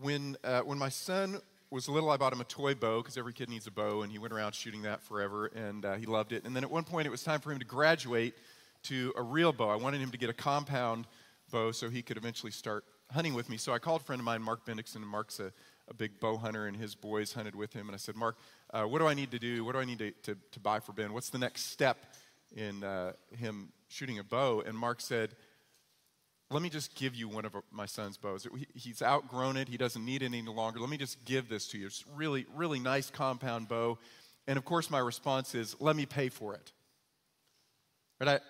when, uh, when my son was little, I bought him a toy bow because every kid needs a bow, and he went around shooting that forever, and uh, he loved it. And then at one point, it was time for him to graduate to a real bow. I wanted him to get a compound bow so he could eventually start hunting with me. So I called a friend of mine, Mark Bendixson, and Mark's a, a big bow hunter, and his boys hunted with him. And I said, Mark, uh, what do I need to do? What do I need to, to, to buy for Ben? What's the next step in uh, him shooting a bow? And Mark said, let me just give you one of my son's bows. He's outgrown it. He doesn't need it any longer. Let me just give this to you. It's really, really nice compound bow. And of course, my response is, let me pay for it. But I,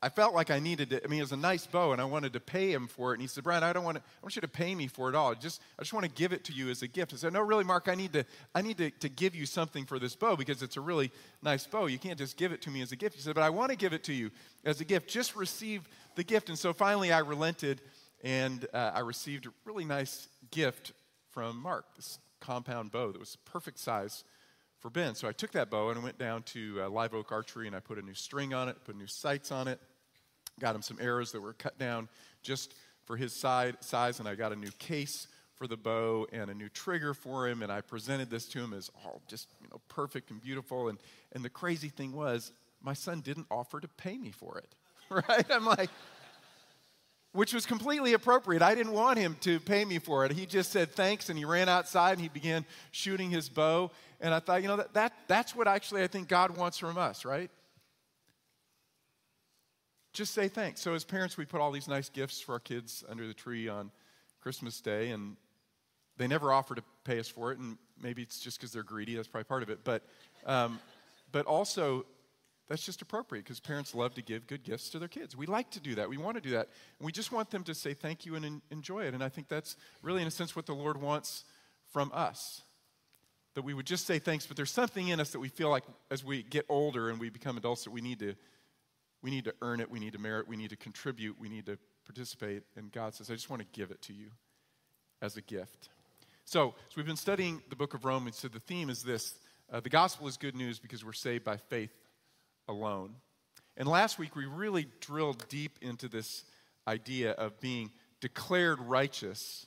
I felt like I needed it. I mean, it was a nice bow, and I wanted to pay him for it. And he said, Brian, I don't want to, I want you to pay me for it all. Just, I just want to give it to you as a gift. I said, No, really, Mark, I need to, I need to, to give you something for this bow because it's a really nice bow. You can't just give it to me as a gift. He said, But I want to give it to you as a gift. Just receive the gift. And so finally I relented and uh, I received a really nice gift from Mark, this compound bow that was perfect size for Ben. So I took that bow and went down to uh, Live Oak Archery and I put a new string on it, put new sights on it, got him some arrows that were cut down just for his side, size, and I got a new case for the bow and a new trigger for him, and I presented this to him as all just you know perfect and beautiful. And and the crazy thing was, my son didn't offer to pay me for it. right? I'm like, which was completely appropriate. I didn't want him to pay me for it. He just said thanks and he ran outside and he began shooting his bow. And I thought, you know, that, that, that's what actually I think God wants from us, right? Just say thanks. So, as parents, we put all these nice gifts for our kids under the tree on Christmas Day, and they never offer to pay us for it. And maybe it's just because they're greedy. That's probably part of it. But, um, but also, that's just appropriate because parents love to give good gifts to their kids. We like to do that. We want to do that. And we just want them to say thank you and en- enjoy it. And I think that's really, in a sense, what the Lord wants from us. That we would just say thanks, but there's something in us that we feel like as we get older and we become adults that we need to we need to earn it, we need to merit, we need to contribute, we need to participate. And God says, I just want to give it to you as a gift. So, so we've been studying the book of Romans. So the theme is this uh, the gospel is good news because we're saved by faith alone. And last week, we really drilled deep into this idea of being declared righteous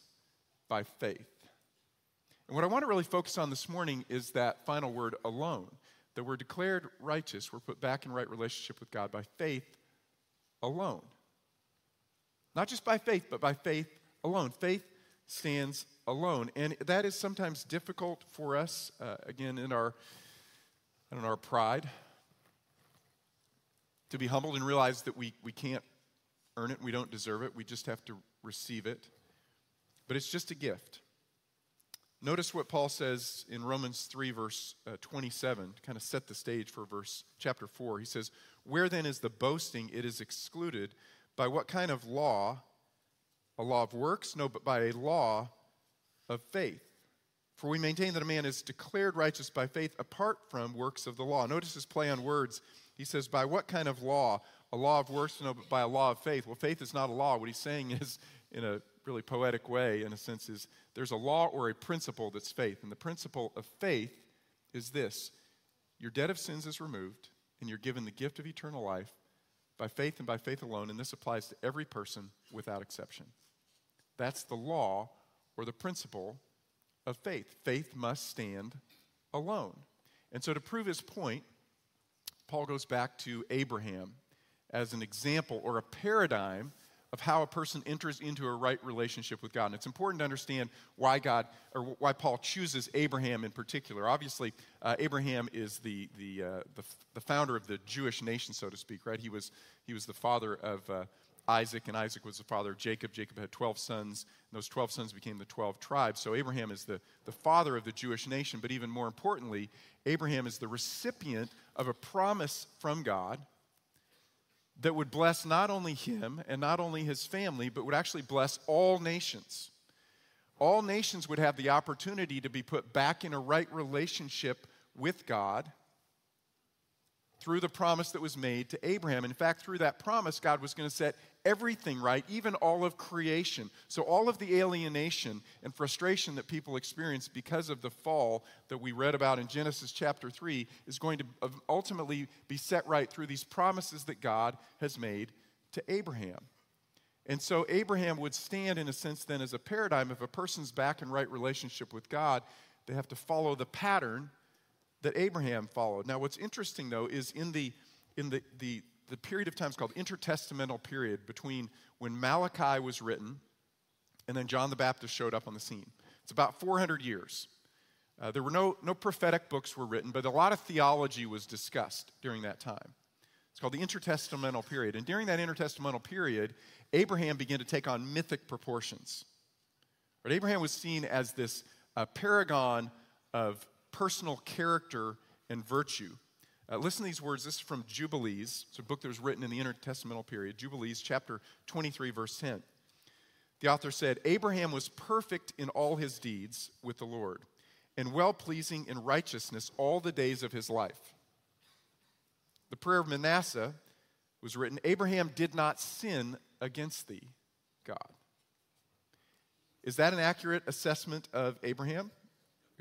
by faith. And what I want to really focus on this morning is that final word alone. That we're declared righteous, we're put back in right relationship with God by faith alone. Not just by faith, but by faith alone. Faith stands alone. And that is sometimes difficult for us, uh, again, in our, in our pride, to be humbled and realize that we, we can't earn it, we don't deserve it, we just have to receive it. But it's just a gift. Notice what Paul says in Romans 3, verse uh, 27, to kind of set the stage for verse chapter 4. He says, Where then is the boasting? It is excluded. By what kind of law? A law of works? No, but by a law of faith. For we maintain that a man is declared righteous by faith apart from works of the law. Notice his play on words he says, By what kind of law? A law of works? No, but by a law of faith. Well, faith is not a law. What he's saying is, in a really poetic way, in a sense, is there's a law or a principle that's faith. And the principle of faith is this your debt of sins is removed, and you're given the gift of eternal life by faith and by faith alone. And this applies to every person without exception. That's the law or the principle of faith. Faith must stand alone. And so, to prove his point, Paul goes back to Abraham as an example or a paradigm of how a person enters into a right relationship with God. And it's important to understand why God, or why Paul chooses Abraham in particular. Obviously, uh, Abraham is the, the, uh, the, the, founder of the Jewish nation, so to speak, right? He was, he was the father of uh, Isaac, and Isaac was the father of Jacob. Jacob had 12 sons, and those 12 sons became the 12 tribes. So Abraham is the, the father of the Jewish nation, but even more importantly, Abraham is the recipient of a promise from God that would bless not only him and not only his family, but would actually bless all nations. All nations would have the opportunity to be put back in a right relationship with God through the promise that was made to Abraham. In fact, through that promise, God was going to set everything right, even all of creation. So, all of the alienation and frustration that people experience because of the fall that we read about in Genesis chapter 3 is going to ultimately be set right through these promises that God has made to Abraham. And so Abraham would stand, in a sense, then as a paradigm. If a person's back in right relationship with God, they have to follow the pattern that Abraham followed. Now, what's interesting, though, is in the, in the, the, the period of time is called intertestamental period between when Malachi was written and then John the Baptist showed up on the scene. It's about 400 years. Uh, there were no, no prophetic books were written, but a lot of theology was discussed during that time. It's called the intertestamental period. And during that intertestamental period, Abraham began to take on mythic proportions. But Abraham was seen as this uh, paragon of personal character and virtue. Uh, listen to these words. This is from Jubilees. It's a book that was written in the intertestamental period. Jubilees, chapter 23, verse 10. The author said, Abraham was perfect in all his deeds with the Lord, and well pleasing in righteousness all the days of his life. The prayer of Manasseh was written Abraham did not sin against thee, God. Is that an accurate assessment of Abraham?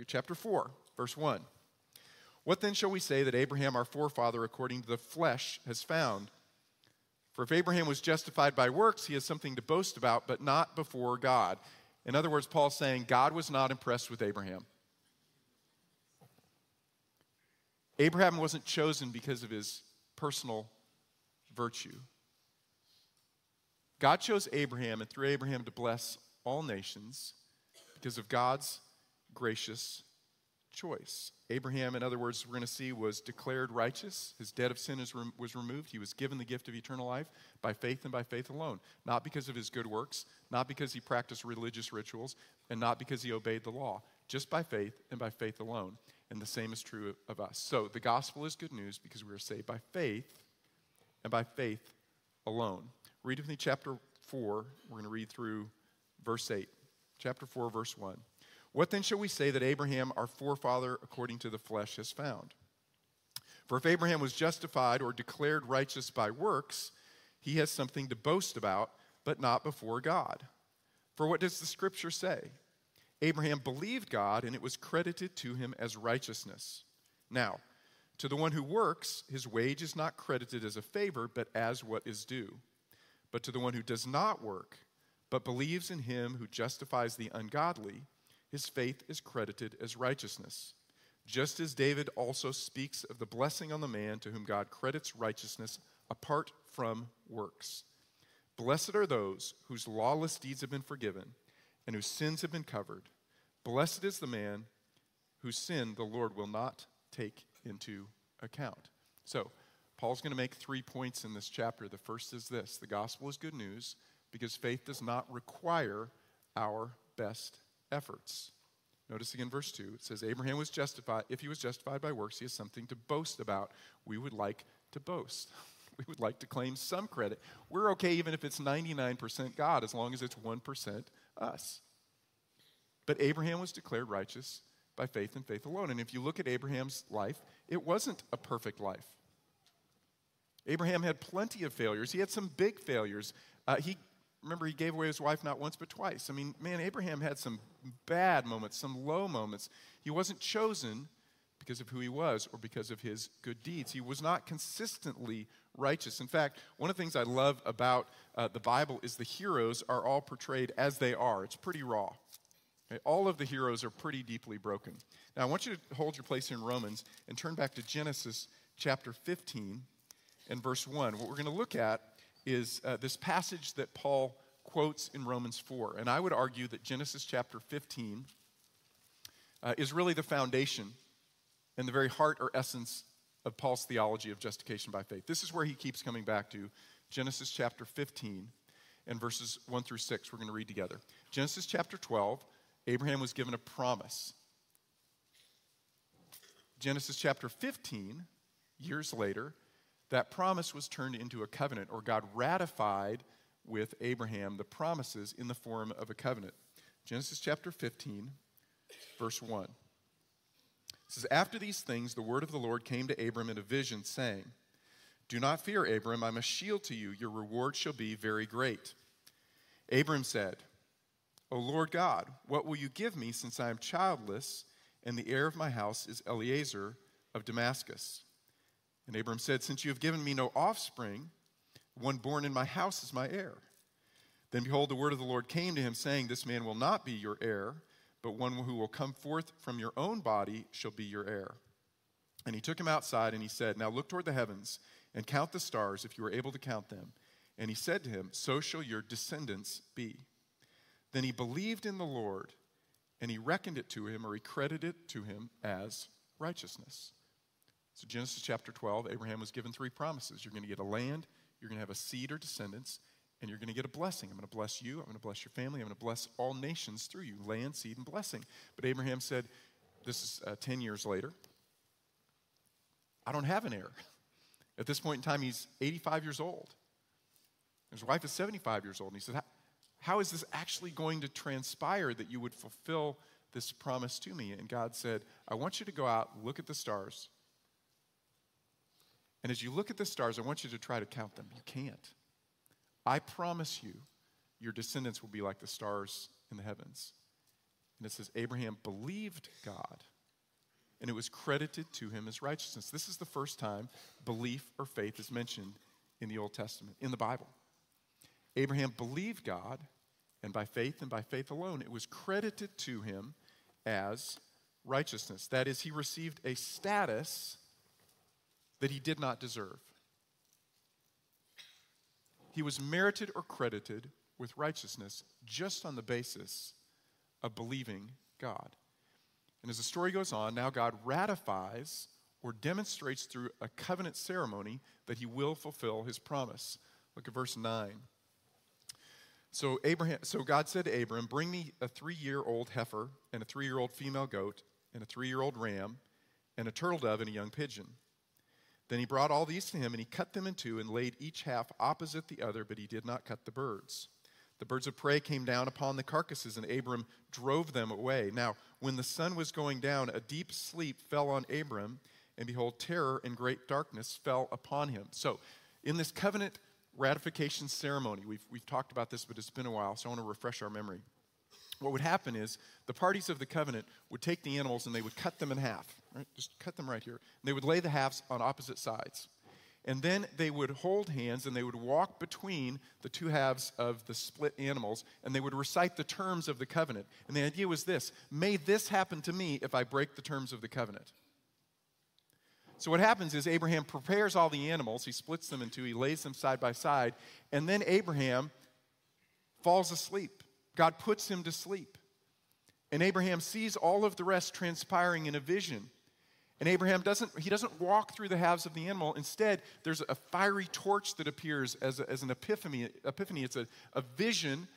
Chapter 4, verse 1. What then shall we say that Abraham, our forefather, according to the flesh, has found? For if Abraham was justified by works, he has something to boast about, but not before God. In other words, Paul's saying God was not impressed with Abraham. Abraham wasn't chosen because of his personal virtue. God chose Abraham and through Abraham to bless all nations because of God's gracious choice. Abraham, in other words, we're going to see, was declared righteous. His debt of sin was removed. He was given the gift of eternal life by faith and by faith alone. Not because of his good works, not because he practiced religious rituals, and not because he obeyed the law. Just by faith and by faith alone. And the same is true of us. So the gospel is good news because we are saved by faith and by faith alone. Read with me chapter 4. We're going to read through verse 8. Chapter 4, verse 1. What then shall we say that Abraham, our forefather, according to the flesh, has found? For if Abraham was justified or declared righteous by works, he has something to boast about, but not before God. For what does the scripture say? Abraham believed God, and it was credited to him as righteousness. Now, to the one who works, his wage is not credited as a favor, but as what is due. But to the one who does not work, but believes in him who justifies the ungodly, his faith is credited as righteousness. Just as David also speaks of the blessing on the man to whom God credits righteousness apart from works. Blessed are those whose lawless deeds have been forgiven and whose sins have been covered. Blessed is the man whose sin the Lord will not take into account. So, Paul's going to make three points in this chapter. The first is this the gospel is good news because faith does not require our best efforts. Notice again verse 2. It says, Abraham was justified. If he was justified by works, he has something to boast about. We would like to boast. We would like to claim some credit. We're okay even if it's 99% God, as long as it's 1% us. But Abraham was declared righteous by faith and faith alone. And if you look at Abraham's life, it wasn't a perfect life. Abraham had plenty of failures. He had some big failures. Uh, he remember he gave away his wife not once but twice. I mean, man, Abraham had some bad moments, some low moments. He wasn't chosen because of who he was or because of his good deeds. He was not consistently righteous. In fact, one of the things I love about uh, the Bible is the heroes are all portrayed as they are. It's pretty raw. Okay? All of the heroes are pretty deeply broken. Now, I want you to hold your place in Romans and turn back to Genesis chapter 15 and verse 1. What we're going to look at is uh, this passage that Paul quotes in Romans 4. And I would argue that Genesis chapter 15 uh, is really the foundation and the very heart or essence of Paul's theology of justification by faith. This is where he keeps coming back to Genesis chapter 15 and verses 1 through 6. We're going to read together. Genesis chapter 12, Abraham was given a promise. Genesis chapter 15, years later, that promise was turned into a covenant, or God ratified with Abraham the promises in the form of a covenant. Genesis chapter 15, verse 1. It says, After these things, the word of the Lord came to Abram in a vision, saying, Do not fear, Abram, I'm a shield to you. Your reward shall be very great. Abram said, O Lord God, what will you give me since I am childless, and the heir of my house is Eliezer of Damascus? And Abram said, Since you have given me no offspring, one born in my house is my heir. Then behold, the word of the Lord came to him, saying, This man will not be your heir, but one who will come forth from your own body shall be your heir. And he took him outside, and he said, Now look toward the heavens, and count the stars, if you are able to count them. And he said to him, So shall your descendants be. Then he believed in the Lord, and he reckoned it to him, or he credited it to him as righteousness. So, Genesis chapter 12, Abraham was given three promises. You're going to get a land, you're going to have a seed or descendants, and you're going to get a blessing. I'm going to bless you. I'm going to bless your family. I'm going to bless all nations through you land, seed, and blessing. But Abraham said, This is uh, 10 years later. I don't have an heir. At this point in time, he's 85 years old. His wife is 75 years old. And he said, How is this actually going to transpire that you would fulfill this promise to me? And God said, I want you to go out, look at the stars. And as you look at the stars, I want you to try to count them. You can't. I promise you, your descendants will be like the stars in the heavens. And it says, Abraham believed God, and it was credited to him as righteousness. This is the first time belief or faith is mentioned in the Old Testament, in the Bible. Abraham believed God, and by faith and by faith alone, it was credited to him as righteousness. That is, he received a status that he did not deserve he was merited or credited with righteousness just on the basis of believing God. And as the story goes on, now God ratifies or demonstrates through a covenant ceremony that he will fulfill his promise. Look at verse 9. So Abraham so God said to Abram, "Bring me a 3-year-old heifer and a 3-year-old female goat and a 3-year-old ram and a turtle dove and a young pigeon." Then he brought all these to him, and he cut them in two and laid each half opposite the other, but he did not cut the birds. The birds of prey came down upon the carcasses, and Abram drove them away. Now, when the sun was going down, a deep sleep fell on Abram, and behold, terror and great darkness fell upon him. So, in this covenant ratification ceremony, we've, we've talked about this, but it's been a while, so I want to refresh our memory. What would happen is the parties of the covenant would take the animals and they would cut them in half right? Just cut them right here. And they would lay the halves on opposite sides. And then they would hold hands and they would walk between the two halves of the split animals and they would recite the terms of the covenant. And the idea was this May this happen to me if I break the terms of the covenant. So, what happens is Abraham prepares all the animals, he splits them in two, he lays them side by side, and then Abraham falls asleep. God puts him to sleep. And Abraham sees all of the rest transpiring in a vision. And Abraham doesn't, he doesn't walk through the halves of the animal. Instead, there's a fiery torch that appears as, a, as an epiphany. epiphany. It's a, a vision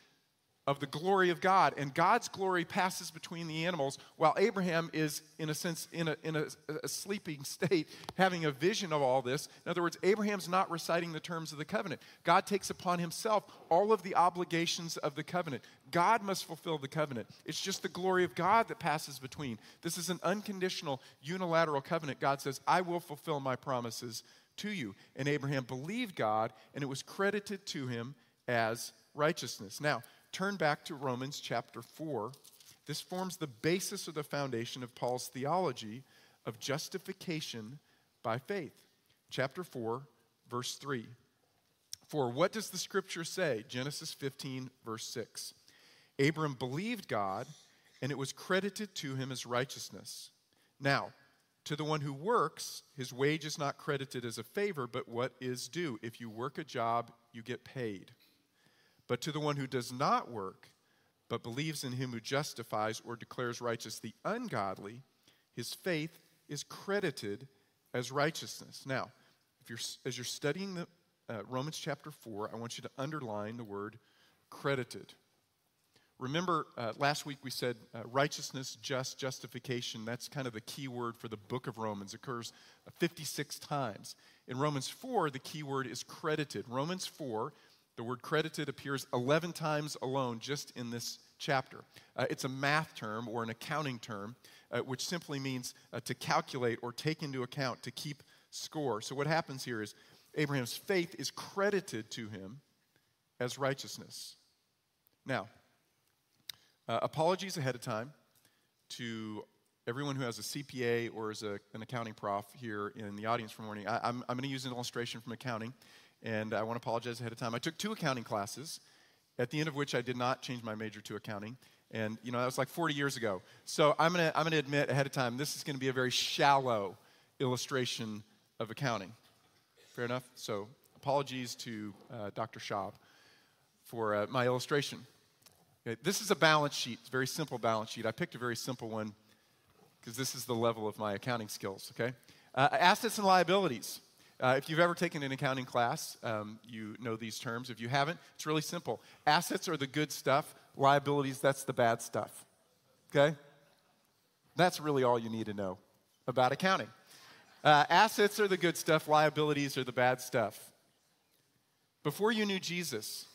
of the glory of God. And God's glory passes between the animals while Abraham is, in a sense, in a, in a, a, sleeping state, having a vision of all this. In other words, Abraham's not reciting the terms of the covenant. God takes upon himself all of the obligations of the covenant. God must fulfill the covenant. It's just the glory of God that passes between. This is an unconditional, unilateral covenant. God says, I will fulfill my promises to you. And Abraham believed God, and it was credited to him as righteousness. Now, turn back to Romans chapter 4. This forms the basis of the foundation of Paul's theology of justification by faith. Chapter 4, verse 3. For what does the scripture say? Genesis 15, verse 6. Abram believed God, and it was credited to him as righteousness. Now, to the one who works, his wage is not credited as a favor, but what is due. If you work a job, you get paid. But to the one who does not work, but believes in him who justifies or declares righteous the ungodly, his faith is credited as righteousness. Now, if you're, as you're studying the, uh, Romans chapter 4, I want you to underline the word credited. Remember, uh, last week we said uh, righteousness, just, justification. That's kind of the key word for the book of Romans. It occurs uh, 56 times. In Romans 4, the key word is credited. Romans 4 the word credited appears 11 times alone just in this chapter. Uh, it's a math term or an accounting term, uh, which simply means uh, to calculate or take into account, to keep score. So, what happens here is Abraham's faith is credited to him as righteousness. Now, uh, apologies ahead of time to everyone who has a CPA or is a, an accounting prof here in the audience for morning. I, I'm going to use an illustration from accounting and I want to apologize ahead of time. I took two accounting classes, at the end of which I did not change my major to accounting. And, you know, that was like 40 years ago. So I'm going to I'm going to admit ahead of time, this is going to be a very shallow illustration of accounting. Fair enough? So apologies to uh, Dr. Schaub for uh, my illustration. Okay, this is a balance sheet, it's a very simple balance sheet. I picked a very simple one because this is the level of my accounting skills, okay? Uh, assets and liabilities. Uh, if you've ever taken an accounting class, um, you know these terms. If you haven't, it's really simple. Assets are the good stuff, liabilities, that's the bad stuff. Okay? That's really all you need to know about accounting. Uh, assets are the good stuff, liabilities are the bad stuff. Before you knew Jesus,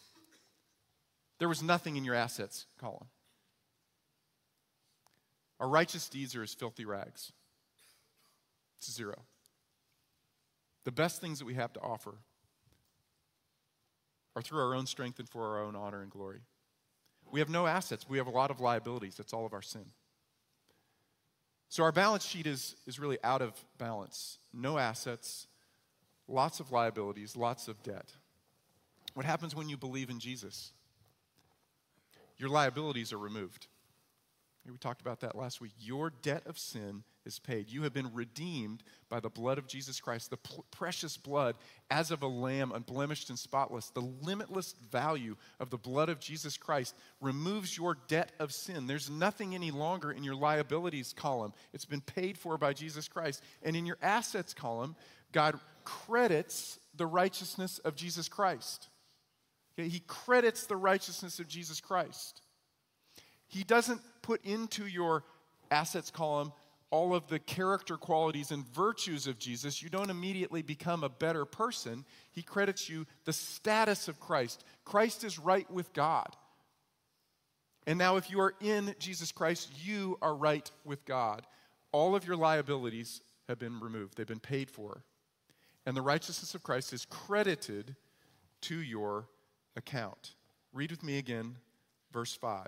there was nothing in your assets column. Our righteous deeds are as filthy rags. It's zero. The best things that we have to offer are through our own strength and for our own honor and glory. We have no assets, we have a lot of liabilities. That's all of our sin. So our balance sheet is, is really out of balance. No assets, lots of liabilities, lots of debt. What happens when you believe in Jesus? Your liabilities are removed. We talked about that last week. Your debt of sin is paid. You have been redeemed by the blood of Jesus Christ, the pl- precious blood as of a lamb, unblemished and spotless. The limitless value of the blood of Jesus Christ removes your debt of sin. There's nothing any longer in your liabilities column. It's been paid for by Jesus Christ. And in your assets column, God credits the righteousness of Jesus Christ. Okay? He credits the righteousness of Jesus Christ. He doesn't put into your assets column all of the character qualities and virtues of Jesus, you don't immediately become a better person. He credits you the status of Christ. Christ is right with God. And now, if you are in Jesus Christ, you are right with God. All of your liabilities have been removed, they've been paid for. And the righteousness of Christ is credited to your account. Read with me again, verse 5.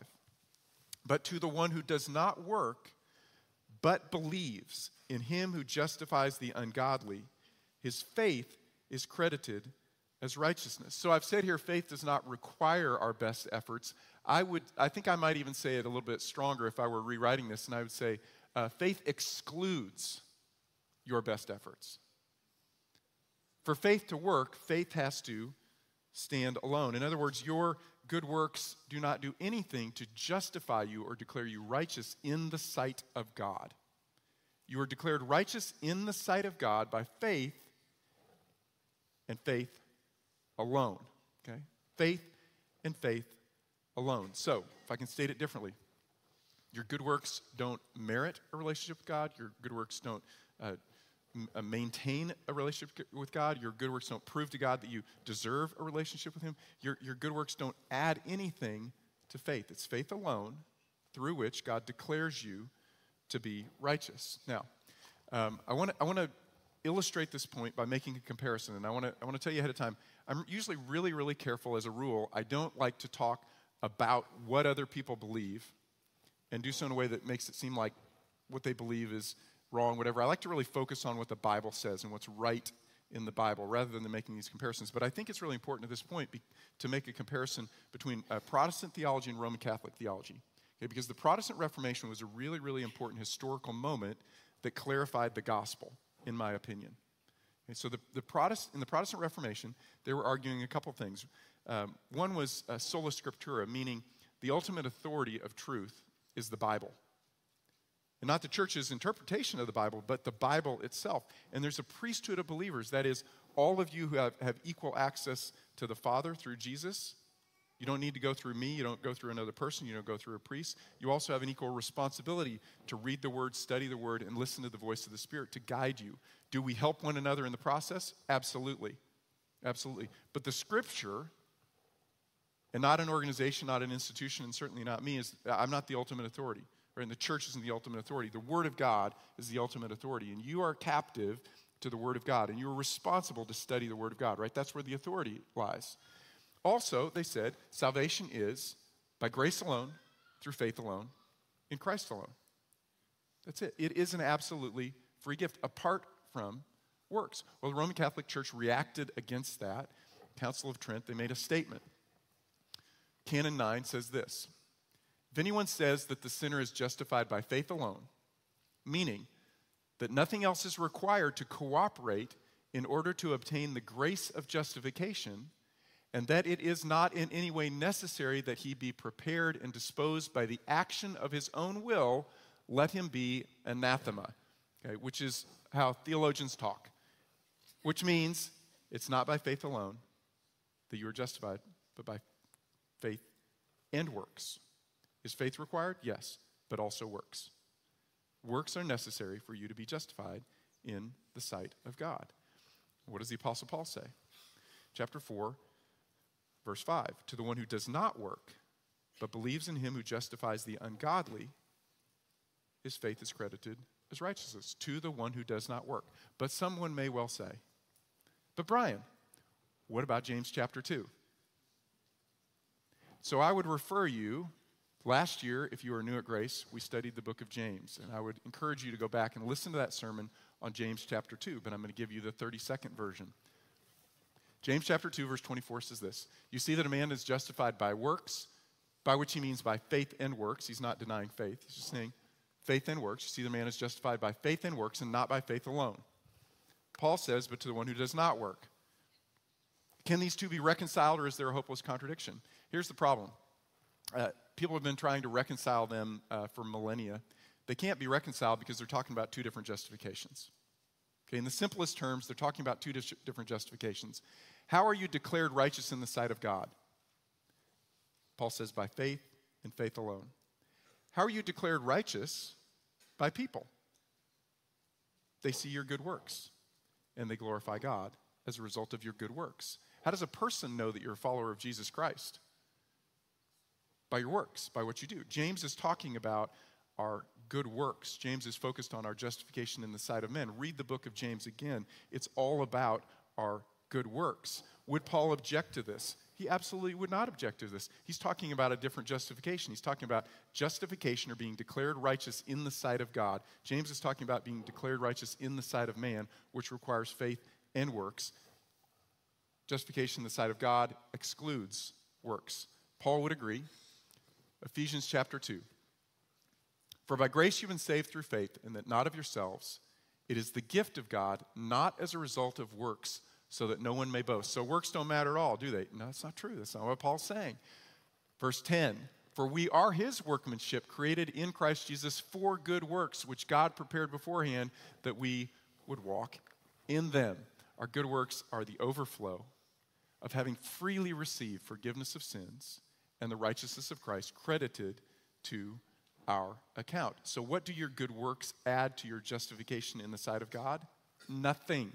But to the one who does not work, but believes in him who justifies the ungodly, his faith is credited as righteousness. So I've said here faith does not require our best efforts. I would I think I might even say it a little bit stronger if I were rewriting this and I would say uh, faith excludes your best efforts. For faith to work, faith has to stand alone. In other words, your good works do not do anything to justify you or declare you righteous in the sight of God. You are declared righteous in the sight of God by faith and faith alone. Okay? Faith and faith alone. So, if I can state it differently, your good works don't merit a relationship with God, your good works don't uh, maintain a relationship with God. Your good works don't prove to God that you deserve a relationship with Him. Your, your good works don't add anything to faith. It's faith alone through which God declares you to be righteous. Now, um, I want to I wanna illustrate this point by making a comparison, and I want to I wanna tell you ahead of time. I'm usually really, really careful as a rule. I don't like to talk about what other people believe and do so in a way that makes it seem like what they believe is wrong, whatever. I like to really focus on what the Bible says and what's right in the Bible rather than making these comparisons. But I think it's really important at this point be, to make a comparison between uh, Protestant theology and Roman Catholic theology. Okay, because the Protestant Reformation was a really, really important historical moment that clarified the gospel, in my opinion. Okay, so the, the Protest, in the Protestant Reformation, they were arguing a couple things. Um, one was uh, sola scriptura, meaning the ultimate authority of truth is the Bible. And not the church's interpretation of the Bible, but the Bible itself. And there's a priesthood of believers. That is, all of you who have, have equal access to the Father through Jesus. You don't need to go through me. You don't go through another person. You don't go through a priest. You also have an equal responsibility to read the Word, study the Word, and listen to the voice of the Spirit to guide you. Do we help one another in the process? Absolutely. Absolutely. But the Scripture, and not an organization, not an institution, and certainly not me, is I'm not the ultimate authority right? And the church isn't the ultimate authority. The Word of God is the ultimate authority. And you are captive to the Word of God. And you are responsible to study the Word of God, right? That's where the authority lies. Also, they said, salvation is by grace alone, through faith alone, in Christ alone. That's it. It is an absolutely free gift apart from works. Well, the Roman Catholic Church reacted against that. Council of Trent, they made a statement. Canon 9 says this If anyone says that the sinner is justified by faith alone, meaning that nothing else is required to cooperate in order to obtain the grace of justification, and that it is not in any way necessary that he be prepared and disposed by the action of his own will, let him be anathema, okay, which is how theologians talk, which means it's not by faith alone that you are justified, but by faith and works. Is faith required? Yes, but also works. Works are necessary for you to be justified in the sight of God. What does the Apostle Paul say? Chapter 4, verse 5 To the one who does not work, but believes in him who justifies the ungodly, his faith is credited as righteousness. To the one who does not work. But someone may well say, But Brian, what about James chapter 2? So I would refer you, last year, if you are new at Grace, we studied the book of James. And I would encourage you to go back and listen to that sermon on James chapter 2, but I'm going to give you the 30 second version. James chapter 2, verse 24 says this You see that a man is justified by works, by which he means by faith and works. He's not denying faith, he's just saying faith and works. You see the man is justified by faith and works and not by faith alone. Paul says, But to the one who does not work. Can these two be reconciled or is there a hopeless contradiction? Here's the problem uh, people have been trying to reconcile them uh, for millennia. They can't be reconciled because they're talking about two different justifications. Okay, in the simplest terms, they're talking about two different justifications. How are you declared righteous in the sight of God? Paul says, by faith and faith alone. How are you declared righteous? By people. They see your good works and they glorify God as a result of your good works. How does a person know that you're a follower of Jesus Christ? By your works, by what you do. James is talking about our good works. James is focused on our justification in the sight of men. Read the book of James again. It's all about our good works. Would Paul object to this? He absolutely would not object to this. He's talking about a different justification. He's talking about justification or being declared righteous in the sight of God. James is talking about being declared righteous in the sight of man, which requires faith and works. Justification in the sight of God excludes works. Paul would agree. Ephesians chapter 2. For by grace you've been saved through faith, and that not of yourselves. It is the gift of God, not as a result of works, so that no one may boast. So works don't matter at all, do they? No, that's not true. That's not what Paul's saying. Verse 10 For we are his workmanship, created in Christ Jesus for good works, which God prepared beforehand that we would walk in them. Our good works are the overflow of having freely received forgiveness of sins and the righteousness of Christ credited to our account. So, what do your good works add to your justification in the sight of God? Nothing.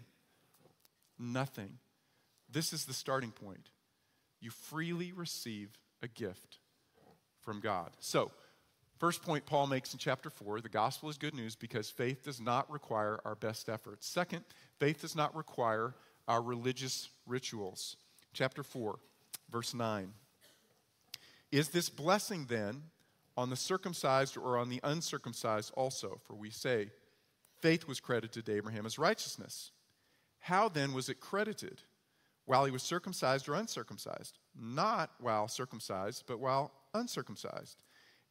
Nothing. This is the starting point. You freely receive a gift from God. So, first point Paul makes in chapter 4 the gospel is good news because faith does not require our best efforts. Second, faith does not require our religious rituals. Chapter 4, verse 9. Is this blessing then on the circumcised or on the uncircumcised also? For we say, faith was credited to Abraham as righteousness. How then was it credited? While he was circumcised or uncircumcised? Not while circumcised, but while uncircumcised.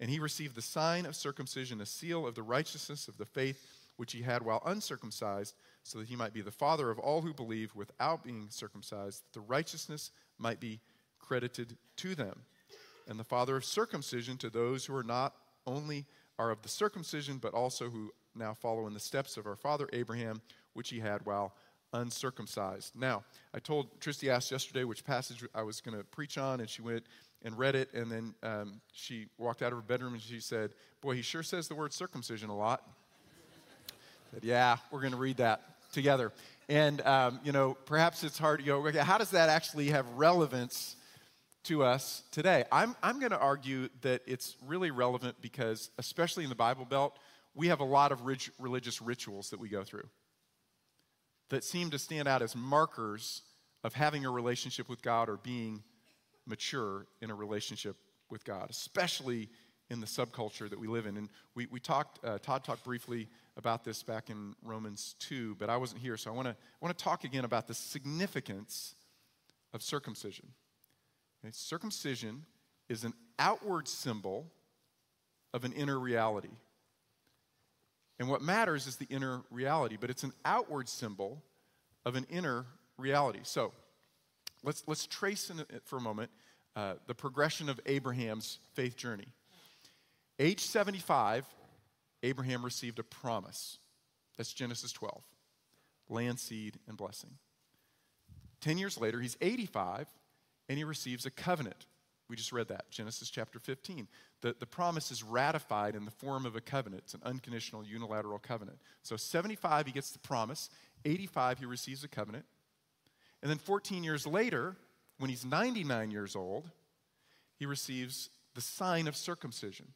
And he received the sign of circumcision, a seal of the righteousness of the faith which he had while uncircumcised, so that he might be the father of all who believe without being circumcised, that the righteousness might be credited to them and the father of circumcision to those who are not only are of the circumcision, but also who now follow in the steps of our father Abraham, which he had while uncircumcised. Now, I told Tristy asked yesterday which passage I was going to preach on, and she went and read it, and then um, she walked out of her bedroom and she said, "Boy, he sure says the word circumcision a lot." Said, "Yeah, we're going to read that together." And um, you know, perhaps it's hard. to go. how does that actually have relevance? To us today. I'm, I'm going to argue that it's really relevant because, especially in the Bible Belt, we have a lot of rich religious rituals that we go through that seem to stand out as markers of having a relationship with God or being mature in a relationship with God, especially in the subculture that we live in. And we, we talked, uh, Todd talked briefly about this back in Romans 2, but I wasn't here, so I want to I want to talk again about the significance of circumcision. Okay? Circumcision is an outward symbol of an inner reality. And what matters is the inner reality, but it's an outward symbol of an inner reality. So let's, let's trace in, for a moment uh, the progression of Abraham's faith journey. Age 75, Abraham received a promise. That's Genesis 12 land, seed, and blessing. Ten years later, he's 85 and he receives a covenant. We just read that, Genesis chapter 15. The, the promise is ratified in the form of a covenant. It's an unconditional, unilateral covenant. So, 75, he gets the promise. 85, he receives a covenant. And then 14 years later, when he's 99 years old, he receives the sign of circumcision.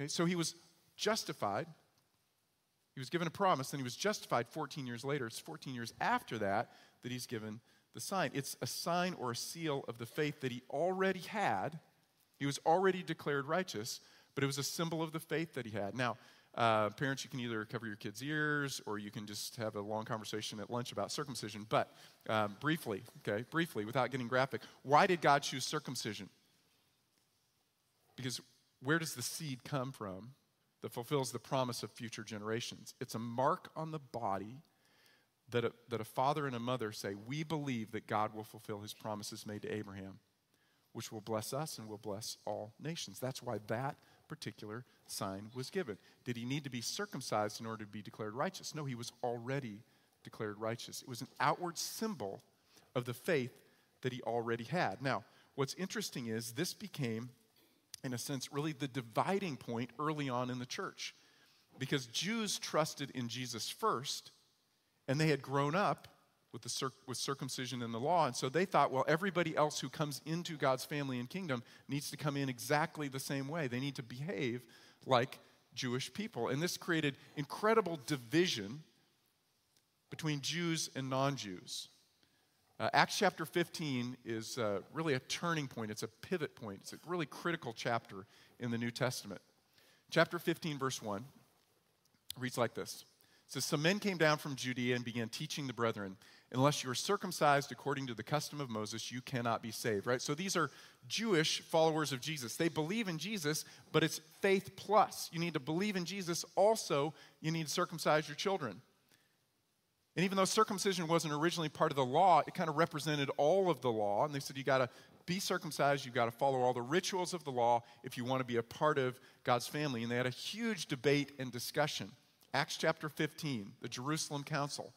Okay, so he was justified. He was given a promise, and he was justified 14 years later. It's 14 years after that that he's given the sign. It's a sign or a seal of the faith that he already had. He was already declared righteous, but it was a symbol of the faith that he had. Now, uh, parents, you can either cover your kids' ears or you can just have a long conversation at lunch about circumcision. But um, briefly, okay, briefly, without getting graphic, why did God choose circumcision? Because where does the seed come from that fulfills the promise of future generations? It's a mark on the body that a, that a father and a mother say, We believe that God will fulfill his promises made to Abraham, which will bless us and will bless all nations. That's why that particular sign was given. Did he need to be circumcised in order to be declared righteous? No, he was already declared righteous. It was an outward symbol of the faith that he already had. Now, what's interesting is this became, in a sense, really the dividing point early on in the church. Because Jews trusted in Jesus first and they had grown up with, the cir- with circumcision and the law. And so they thought, well, everybody else who comes into God's family and kingdom needs to come in exactly the same way. They need to behave like Jewish people. And this created incredible division between Jews and non Jews. Uh, Acts chapter 15 is uh, really a turning point, it's a pivot point, it's a really critical chapter in the New Testament. Chapter 15, verse 1 reads like this says, Some men came down from Judea and began teaching the brethren, unless you are circumcised according to the custom of Moses, you cannot be saved, right? So these are Jewish followers of Jesus. They believe in Jesus, but it's faith plus. You need to believe in Jesus. Also, you need to circumcise your children. And even though circumcision wasn't originally part of the law, it kind of represented all of the law. And they said, you got to be circumcised, you've got to follow all the rituals of the law if you want to be a part of God's family. And they had a huge debate and discussion. Acts chapter 15, the Jerusalem Council.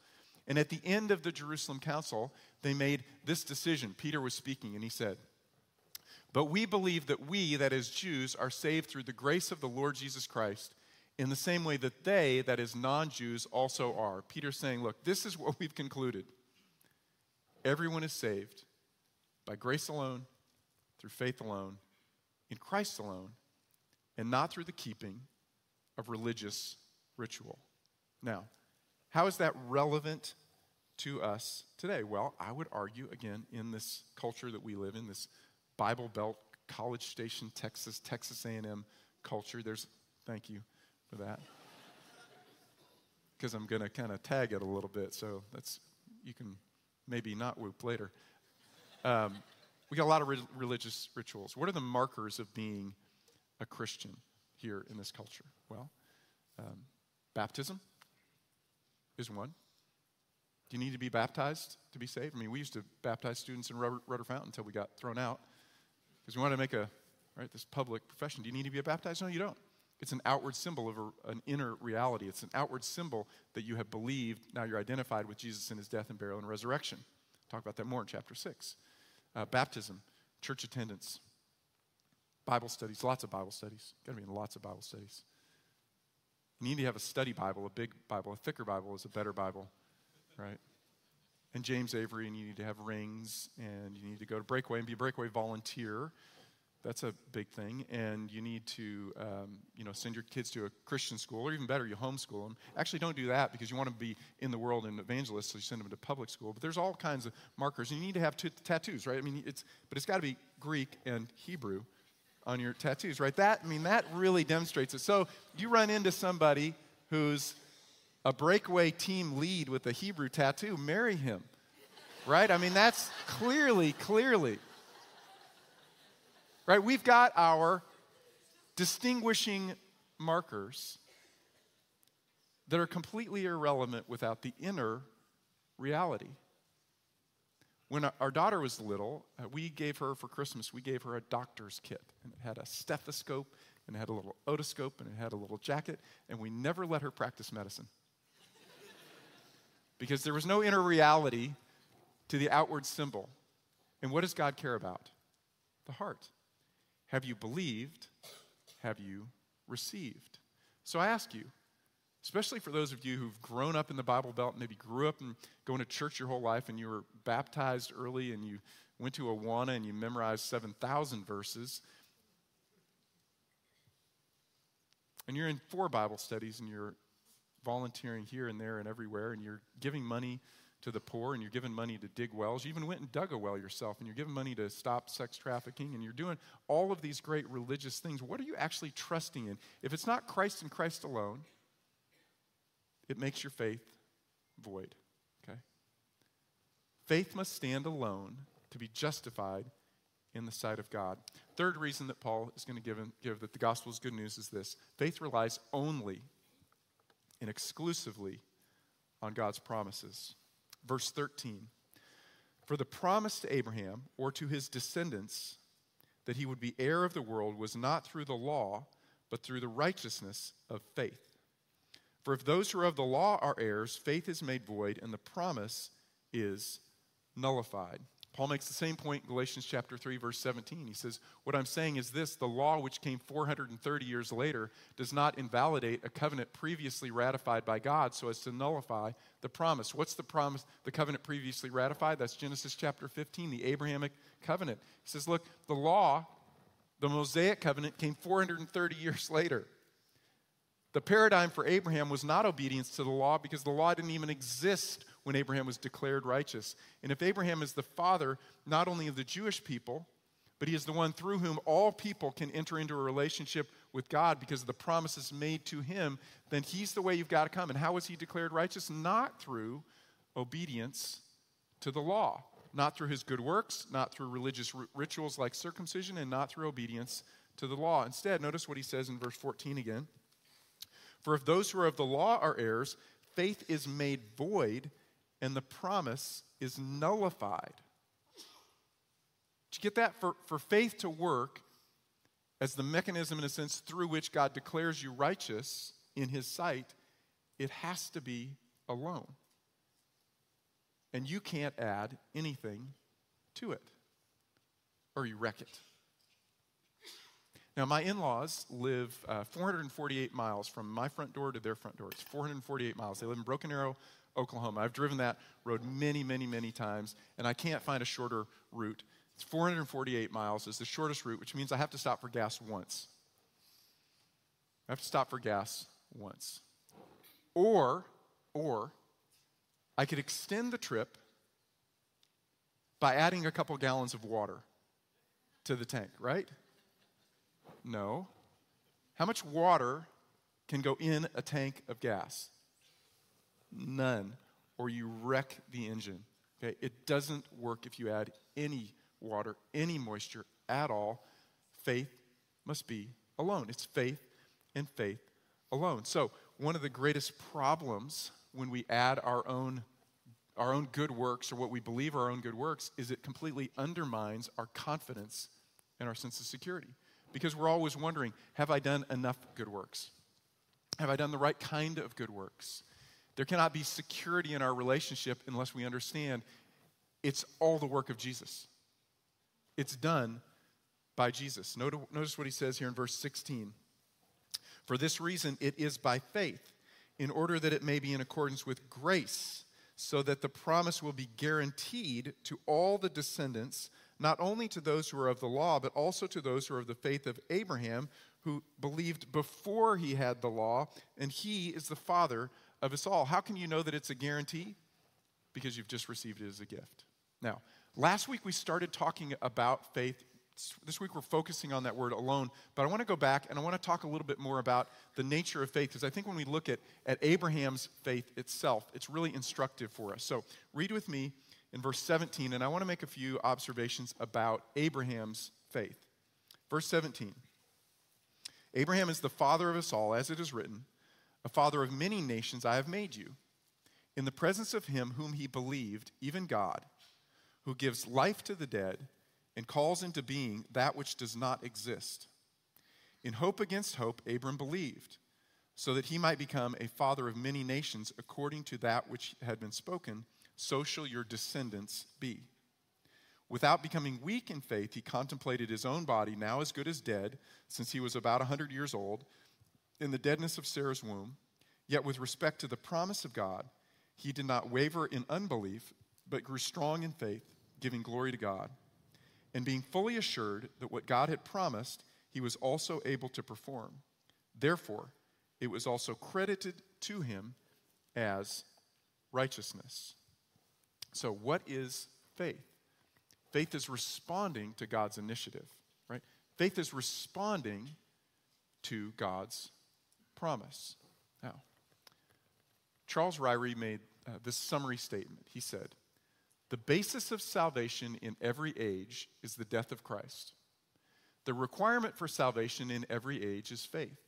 And at the end of the Jerusalem Council, they made this decision. Peter was speaking, and he said, But we believe that we, that is Jews, are saved through the grace of the Lord Jesus Christ in the same way that they, that is non Jews, also are. Peter's saying, Look, this is what we've concluded. Everyone is saved by grace alone, through faith alone, in Christ alone, and not through the keeping of religious ritual. Now, how is that relevant to us today? Well, I would argue again in this culture that we live in, this Bible Belt, College Station, Texas, Texas A&M culture. There's thank you for that. Because I'm going to kind of tag it a little bit, so that's you can maybe not whoop later. Um, we got a lot of re- religious rituals. What are the markers of being a Christian here in this culture? Well, um, Baptism is one. Do you need to be baptized to be saved? I mean, we used to baptize students in Rudder, Rudder Fountain until we got thrown out because we wanted to make a right this public profession. Do you need to be baptized? No, you don't. It's an outward symbol of a, an inner reality. It's an outward symbol that you have believed. Now you're identified with Jesus in his death and burial and resurrection. Talk about that more in chapter six. Uh, baptism, church attendance, Bible studies, lots of Bible studies. Got to be in lots of Bible studies. You need to have a study Bible, a big Bible. A thicker Bible is a better Bible, right? And James Avery, and you need to have rings, and you need to go to Breakaway and be a Breakaway volunteer. That's a big thing. And you need to, um, you know, send your kids to a Christian school, or even better, you homeschool them. Actually, don't do that because you want to be in the world and evangelist, so you send them to public school. But there's all kinds of markers. You need to have t- tattoos, right? I mean, it's, but it's got to be Greek and Hebrew on your tattoos, right? That, I mean, that really demonstrates it. So you run into somebody who's a breakaway team lead with a Hebrew tattoo, marry him, right? I mean, that's clearly, clearly. right? We've got our distinguishing markers that are completely irrelevant without the inner reality. When our daughter was little, uh, we gave her for Christmas, we gave her a doctor's kit. And it had a stethoscope, and it had a little otoscope, and it had a little jacket, and we never let her practice medicine. because there was no inner reality to the outward symbol. And what does God care about? The heart. Have you believed? Have you received? So I ask you, especially for those of you who've grown up in the Bible Belt, maybe grew up and going to church your whole life, and you were baptized early, and you went to Awana and you memorized 7,000 verses. And you're in four Bible studies, and you're volunteering here and there and everywhere, and you're giving money to the poor, and you're giving money to dig wells. You even went and dug a well yourself, and you're giving money to stop sex trafficking, and you're doing all of these great religious things. What are you actually trusting in? If it's not Christ and Christ alone, it makes your faith void. Okay? Faith must stand alone to be justified in the sight of God. Third reason that Paul is going to give, give that the gospel is good news is this faith relies only and exclusively on God's promises. Verse 13 For the promise to Abraham or to his descendants that he would be heir of the world was not through the law, but through the righteousness of faith. For if those who are of the law are heirs, faith is made void, and the promise is nullified. Paul makes the same point in Galatians chapter 3 verse 17. He says, "What I'm saying is this, the law which came 430 years later does not invalidate a covenant previously ratified by God so as to nullify the promise." What's the promise, the covenant previously ratified? That's Genesis chapter 15, the Abrahamic covenant. He says, "Look, the law, the Mosaic covenant came 430 years later. The paradigm for Abraham was not obedience to the law because the law didn't even exist when Abraham was declared righteous. And if Abraham is the father not only of the Jewish people, but he is the one through whom all people can enter into a relationship with God because of the promises made to him, then he's the way you've got to come. And how was he declared righteous? Not through obedience to the law, not through his good works, not through religious r- rituals like circumcision, and not through obedience to the law. Instead, notice what he says in verse 14 again. For if those who are of the law are heirs, faith is made void and the promise is nullified. Did you get that? For, for faith to work as the mechanism, in a sense, through which God declares you righteous in His sight, it has to be alone. And you can't add anything to it, or you wreck it. Now, my in laws live uh, 448 miles from my front door to their front door. It's 448 miles. They live in Broken Arrow, Oklahoma. I've driven that road many, many, many times, and I can't find a shorter route. It's 448 miles is the shortest route, which means I have to stop for gas once. I have to stop for gas once. Or, or, I could extend the trip by adding a couple gallons of water to the tank, right? No. How much water can go in a tank of gas? None. Or you wreck the engine. Okay? It doesn't work if you add any water, any moisture at all. Faith must be alone. It's faith and faith alone. So, one of the greatest problems when we add our own our own good works or what we believe are our own good works is it completely undermines our confidence and our sense of security because we're always wondering have I done enough good works? Have I done the right kind of good works? There cannot be security in our relationship unless we understand it's all the work of Jesus. It's done by Jesus. Notice what he says here in verse 16. For this reason, it is by faith, in order that it may be in accordance with grace, so that the promise will be guaranteed to all the descendants not only to those who are of the law, but also to those who are of the faith of Abraham, who believed before he had the law, and he is the father of us all. How can you know that it's a guarantee? Because you've just received it as a gift. Now, last week we started talking about faith. This week we're focusing on that word alone, but I want to go back and I want to talk a little bit more about the nature of faith because I think when we look at, at Abraham's faith itself, it's really instructive for us. So, read with me in verse 17, and I want to make a few observations about Abraham's faith. Verse 17 Abraham is the father of us all, as it is written, A father of many nations I have made you, in the presence of him whom he believed, even God, who gives life to the dead and calls into being that which does not exist. In hope against hope, Abram believed, so that he might become a father of many nations according to that which had been spoken, so shall your descendants be. Without becoming weak in faith, he contemplated his own body, now as good as dead, since he was about a 100 years old, in the deadness of Sarah's womb. Yet, with respect to the promise of God, he did not waver in unbelief, but grew strong in faith, giving glory to God. And being fully assured that what God had promised, he was also able to perform. Therefore, it was also credited to him as righteousness. So, what is faith? Faith is responding to God's initiative, right? Faith is responding to God's promise. Now, Charles Ryrie made uh, this summary statement. He said, The basis of salvation in every age is the death of Christ. The requirement for salvation in every age is faith.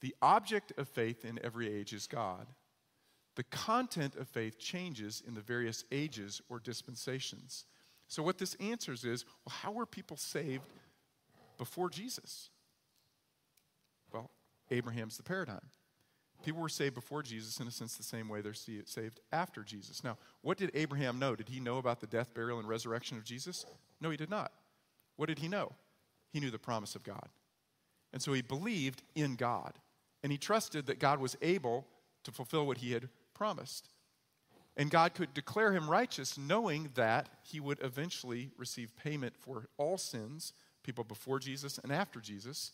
The object of faith in every age is God. The content of faith changes in the various ages or dispensations. So, what this answers is well, how were people saved before Jesus? Well, Abraham's the paradigm. People were saved before Jesus in a sense the same way they're saved after Jesus. Now, what did Abraham know? Did he know about the death, burial, and resurrection of Jesus? No, he did not. What did he know? He knew the promise of God. And so he believed in God. And he trusted that God was able to fulfill what he had promised. And God could declare him righteous, knowing that he would eventually receive payment for all sins, people before Jesus and after Jesus,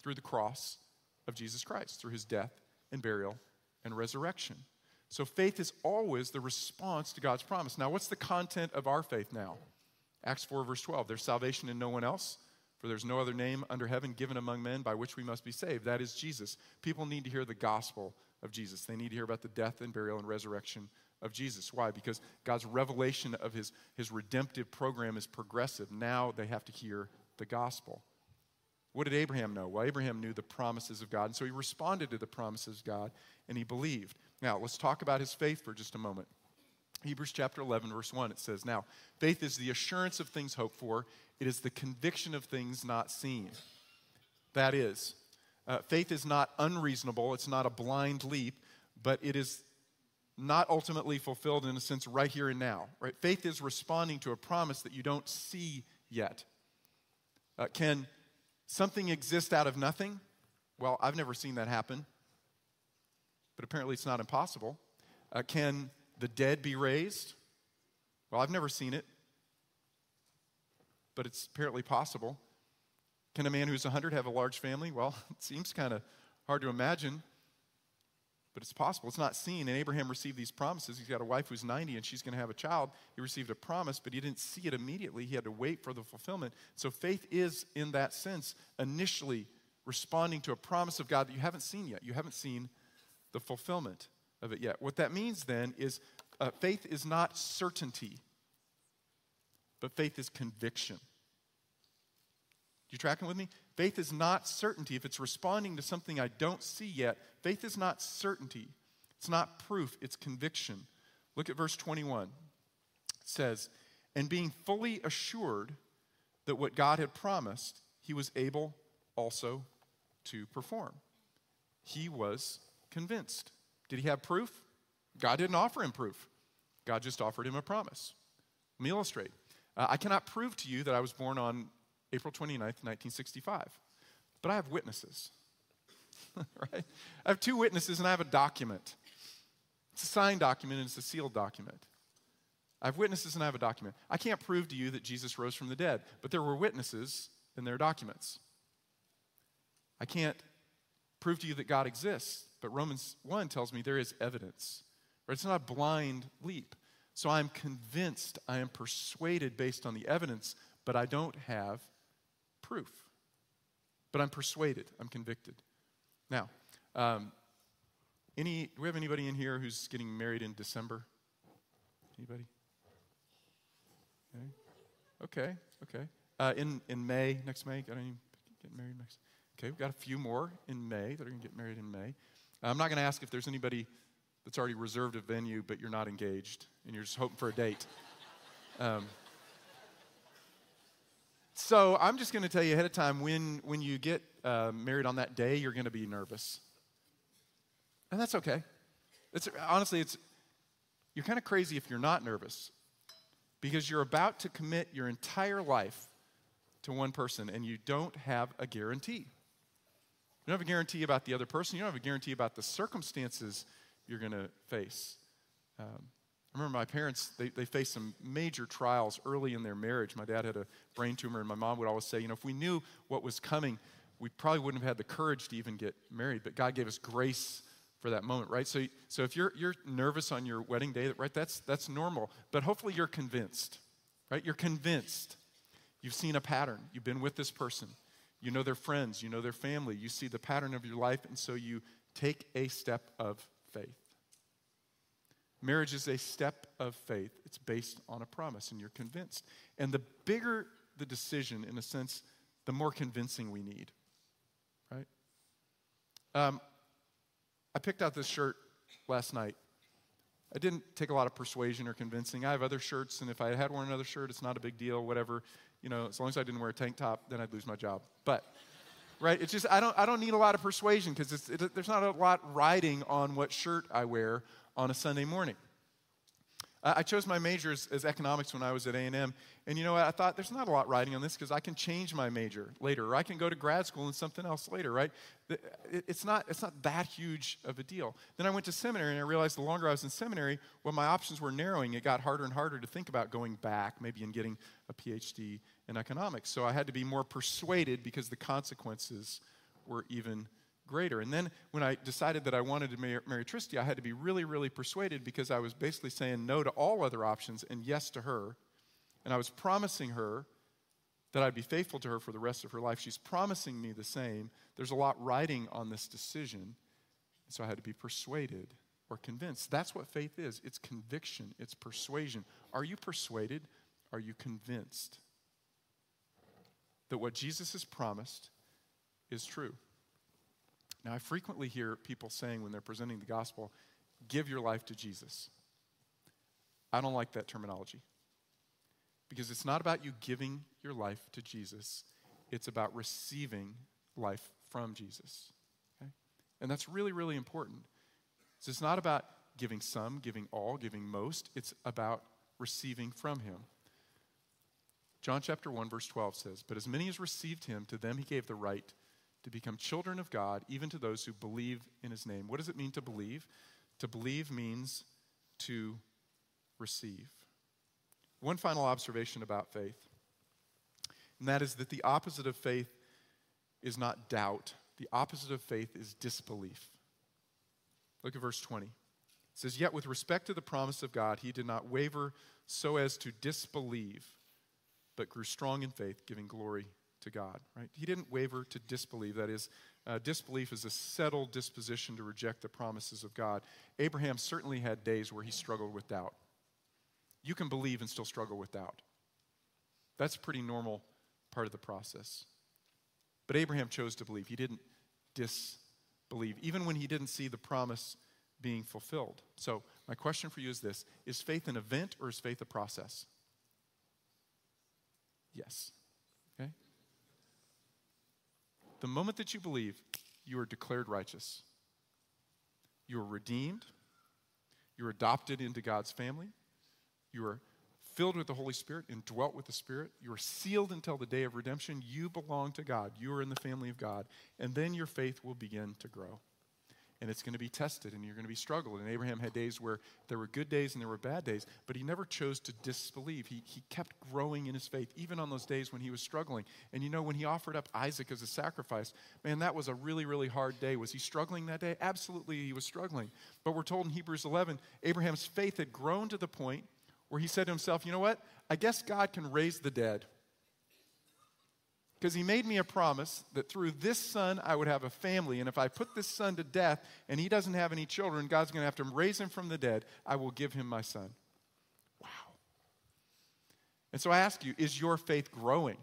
through the cross of Jesus Christ, through his death and burial and resurrection. So faith is always the response to God's promise. Now, what's the content of our faith now? Acts 4, verse 12. There's salvation in no one else, for there's no other name under heaven given among men by which we must be saved. That is Jesus. People need to hear the gospel of Jesus. They need to hear about the death and burial and resurrection of Jesus. Why? Because God's revelation of his, his redemptive program is progressive. Now they have to hear the gospel. What did Abraham know? Well, Abraham knew the promises of God, and so he responded to the promises of God and he believed. Now, let's talk about his faith for just a moment. Hebrews chapter 11, verse 1, it says, Now, faith is the assurance of things hoped for, it is the conviction of things not seen. That is, uh, faith is not unreasonable, it's not a blind leap, but it is not ultimately fulfilled in a sense right here and now. Right? Faith is responding to a promise that you don't see yet. Uh, can something exist out of nothing? Well, I've never seen that happen, but apparently it's not impossible. Uh, can the dead be raised? Well, I've never seen it, but it's apparently possible. Can a man who's 100 have a large family? Well, it seems kind of hard to imagine but it's possible. It's not seen. And Abraham received these promises. He's got a wife who's 90 and she's going to have a child. He received a promise, but he didn't see it immediately. He had to wait for the fulfillment. So faith is, in that sense, initially responding to a promise of God that you haven't seen yet. You haven't seen the fulfillment of it yet. What that means then is uh, faith is not certainty, but faith is conviction. You tracking with me? Faith is not certainty. If it's responding to something I don't see yet, faith is not certainty. It's not proof, it's conviction. Look at verse 21. It says, And being fully assured that what God had promised, he was able also to perform. He was convinced. Did he have proof? God didn't offer him proof, God just offered him a promise. Let me illustrate. Uh, I cannot prove to you that I was born on April 29th, 1965. But I have witnesses, right? I have two witnesses and I have a document. It's a signed document and it's a sealed document. I have witnesses and I have a document. I can't prove to you that Jesus rose from the dead, but there were witnesses and there are documents. I can't prove to you that God exists, but Romans 1 tells me there is evidence. Right? It's not a blind leap. So I'm convinced, I am persuaded based on the evidence, but I don't have proof. But I'm persuaded, I'm convicted. Now, um, any, do we have anybody in here who's getting married in December? Anybody? Okay, okay, okay. uh, in, in May, next May. Got any getting married next? Okay, we've got a few more in May that are going to get married in May. Uh, I'm not going to ask if there's anybody that's already reserved a venue, but you're not engaged and you're just hoping for a date. Um, so I'm just going to tell you ahead of time when, when you get uh, married on that day, you're going to be nervous. And that's okay. It's, honestly, it's, you're kind of crazy if you're not nervous because you're about to commit your entire life to one person and you don't have a guarantee. You don't have a guarantee about the other person, you don't have a guarantee about the circumstances you're going to face. Um, I remember my parents, they, they faced some major trials early in their marriage. My dad had a brain tumor, and my mom would always say, you know, if we knew what was coming, we probably wouldn't have had the courage to even get married. But God gave us grace for that moment, right? So, so if you're, you're nervous on your wedding day, right, that's, that's normal. But hopefully you're convinced, right? You're convinced. You've seen a pattern. You've been with this person. You know their friends. You know their family. You see the pattern of your life, and so you take a step of faith. Marriage is a step of faith. It's based on a promise, and you're convinced. And the bigger the decision, in a sense, the more convincing we need, right? Um, I picked out this shirt last night. I didn't take a lot of persuasion or convincing. I have other shirts, and if I had worn another shirt, it's not a big deal, whatever. You know, as long as I didn't wear a tank top, then I'd lose my job. But, right, it's just, I don't, I don't need a lot of persuasion because it, there's not a lot riding on what shirt I wear on a Sunday morning. I chose my major as, economics when I was at A&M, and you know what? I thought there's not a lot riding on this because I can change my major later, or I can go to grad school and something else later, right? It's not, it's not that huge of a deal. Then I went to seminary, and I realized the longer I was in seminary, when my options were narrowing, it got harder and harder to think about going back, maybe and getting a PhD in economics. So I had to be more persuaded because the consequences were even greater. And then when I decided that I wanted to marry, marry Tristy, I had to be really, really persuaded because I was basically saying no to all other options and yes to her. And I was promising her that I'd be faithful to her for the rest of her life. She's promising me the same. There's a lot riding on this decision. So I had to be persuaded or convinced. That's what faith is it's conviction, it's persuasion. Are you persuaded? Are you convinced that what Jesus has promised is true? Now, I frequently hear people saying when they're presenting the gospel, give your life to Jesus. I don't like that terminology because it's not about you giving your life to Jesus, it's about receiving life from Jesus. Okay? And that's really, really important. So it's not about giving some, giving all, giving most, it's about receiving from Him. John chapter 1, verse 12 says, But as many as received Him, to them He gave the right to become children of God, even to those who believe in his name. What does it mean to believe? To believe means to receive. One final observation about faith, and that is that the opposite of faith is not doubt, the opposite of faith is disbelief. Look at verse 20. It says, Yet with respect to the promise of God, he did not waver so as to disbelieve, but grew strong in faith, giving glory to God, right? He didn't waver to disbelieve. That is, uh, disbelief is a settled disposition to reject the promises of God. Abraham certainly had days where he struggled with doubt. You can believe and still struggle with doubt. That's a pretty normal part of the process. But Abraham chose to believe. He didn't disbelieve, even when he didn't see the promise being fulfilled. So, my question for you is this Is faith an event or is faith a process? Yes. The moment that you believe, you are declared righteous. You are redeemed. You're adopted into God's family. You are filled with the Holy Spirit and dwelt with the Spirit. You are sealed until the day of redemption. You belong to God. You are in the family of God. And then your faith will begin to grow and it's going to be tested and you're going to be struggled. And Abraham had days where there were good days and there were bad days, but he never chose to disbelieve. He, he kept growing in his faith, even on those days when he was struggling. And you know, when he offered up Isaac as a sacrifice, man, that was a really, really hard day. Was he struggling that day? Absolutely, he was struggling. But we're told in Hebrews 11, Abraham's faith had grown to the point where he said to himself, you know what? I guess God can raise the dead because he made me a promise that through this son I would have a family. And if I put this son to death and he doesn't have any children, God's going to have to raise him from the dead. I will give him my son. Wow. And so I ask you, is your faith growing?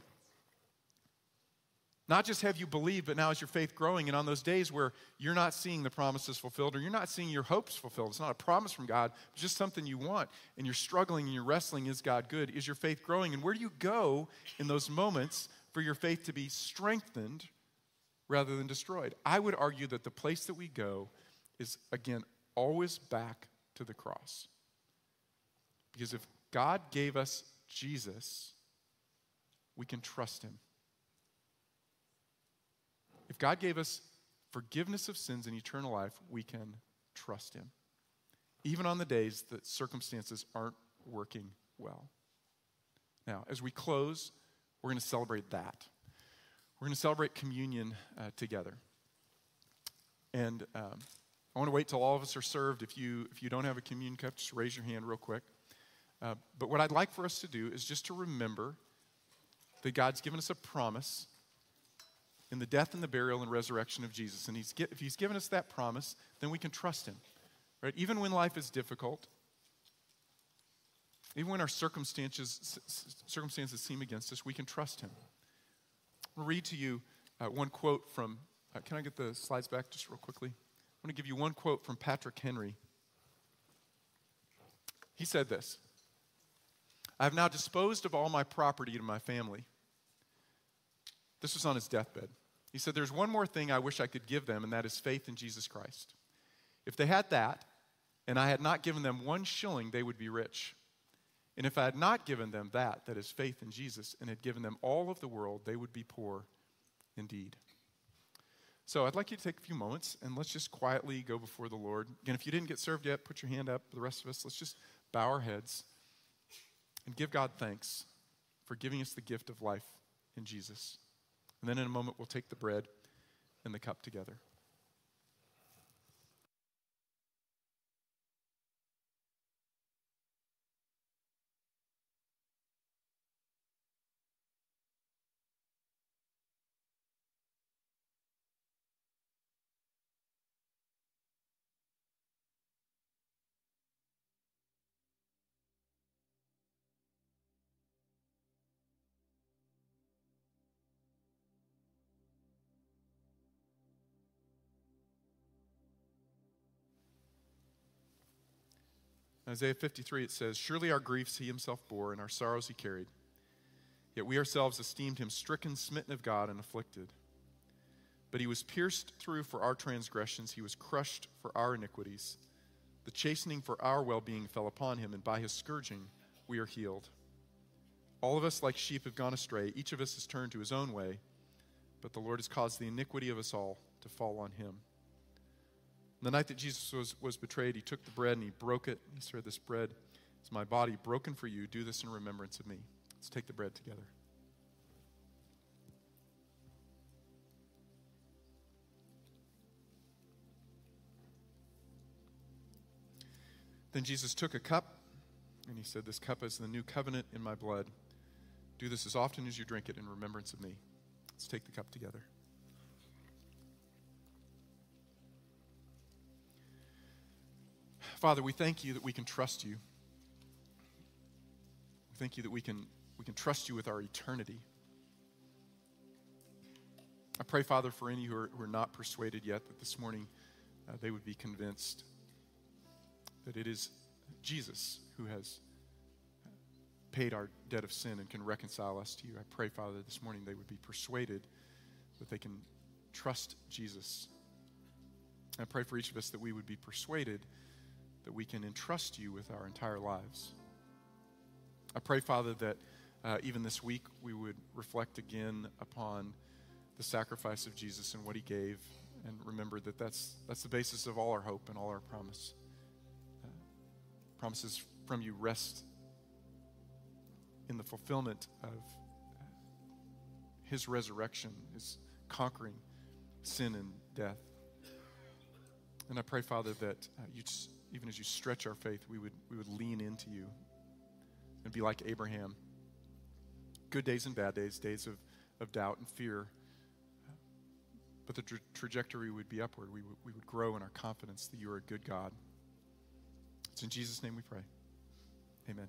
Not just have you believed, but now is your faith growing? And on those days where you're not seeing the promises fulfilled or you're not seeing your hopes fulfilled, it's not a promise from God, just something you want, and you're struggling and you're wrestling, is God good? Is your faith growing? And where do you go in those moments for your faith to be strengthened rather than destroyed? I would argue that the place that we go is, again, always back to the cross. Because if God gave us Jesus, we can trust him. If God gave us forgiveness of sins and eternal life, we can trust Him. Even on the days that circumstances aren't working well. Now, as we close, we're going to celebrate that. We're going to celebrate communion uh, together. And um, I want to wait till all of us are served. If you, if you don't have a communion cup, just raise your hand real quick. Uh, but what I'd like for us to do is just to remember that God's given us a promise in the death and the burial and resurrection of Jesus. And he's, if He's given us that promise, then we can trust Him. Right? Even when life is difficult, even when our circumstances, circumstances seem against us, we can trust Him. I'll read to you uh, one quote from, uh, can I get the slides back just real quickly? I want to give you one quote from Patrick Henry. He said this I have now disposed of all my property to my family. This was on his deathbed. He said, There's one more thing I wish I could give them, and that is faith in Jesus Christ. If they had that, and I had not given them one shilling, they would be rich. And if I had not given them that, that is faith in Jesus, and had given them all of the world, they would be poor indeed. So I'd like you to take a few moments and let's just quietly go before the Lord. Again, if you didn't get served yet, put your hand up. The rest of us, let's just bow our heads and give God thanks for giving us the gift of life in Jesus. And then in a moment, we'll take the bread and the cup together. Isaiah 53, it says, Surely our griefs he himself bore, and our sorrows he carried. Yet we ourselves esteemed him stricken, smitten of God, and afflicted. But he was pierced through for our transgressions, he was crushed for our iniquities. The chastening for our well being fell upon him, and by his scourging we are healed. All of us, like sheep, have gone astray. Each of us has turned to his own way, but the Lord has caused the iniquity of us all to fall on him. The night that Jesus was, was betrayed, he took the bread and he broke it. He said, This bread is my body broken for you. Do this in remembrance of me. Let's take the bread together. Then Jesus took a cup and he said, This cup is the new covenant in my blood. Do this as often as you drink it in remembrance of me. Let's take the cup together. Father, we thank you that we can trust you. We thank you that we can, we can trust you with our eternity. I pray, Father, for any who are, who are not persuaded yet, that this morning uh, they would be convinced that it is Jesus who has paid our debt of sin and can reconcile us to you. I pray, Father, this morning they would be persuaded that they can trust Jesus. I pray for each of us that we would be persuaded that we can entrust you with our entire lives. I pray, Father, that uh, even this week we would reflect again upon the sacrifice of Jesus and what he gave, and remember that that's, that's the basis of all our hope and all our promise. Uh, promises from you rest in the fulfillment of uh, his resurrection, his conquering sin and death. And I pray, Father, that uh, you just even as you stretch our faith, we would, we would lean into you and be like Abraham. Good days and bad days, days of, of doubt and fear. But the tra- trajectory would be upward. We, w- we would grow in our confidence that you are a good God. It's in Jesus' name we pray. Amen.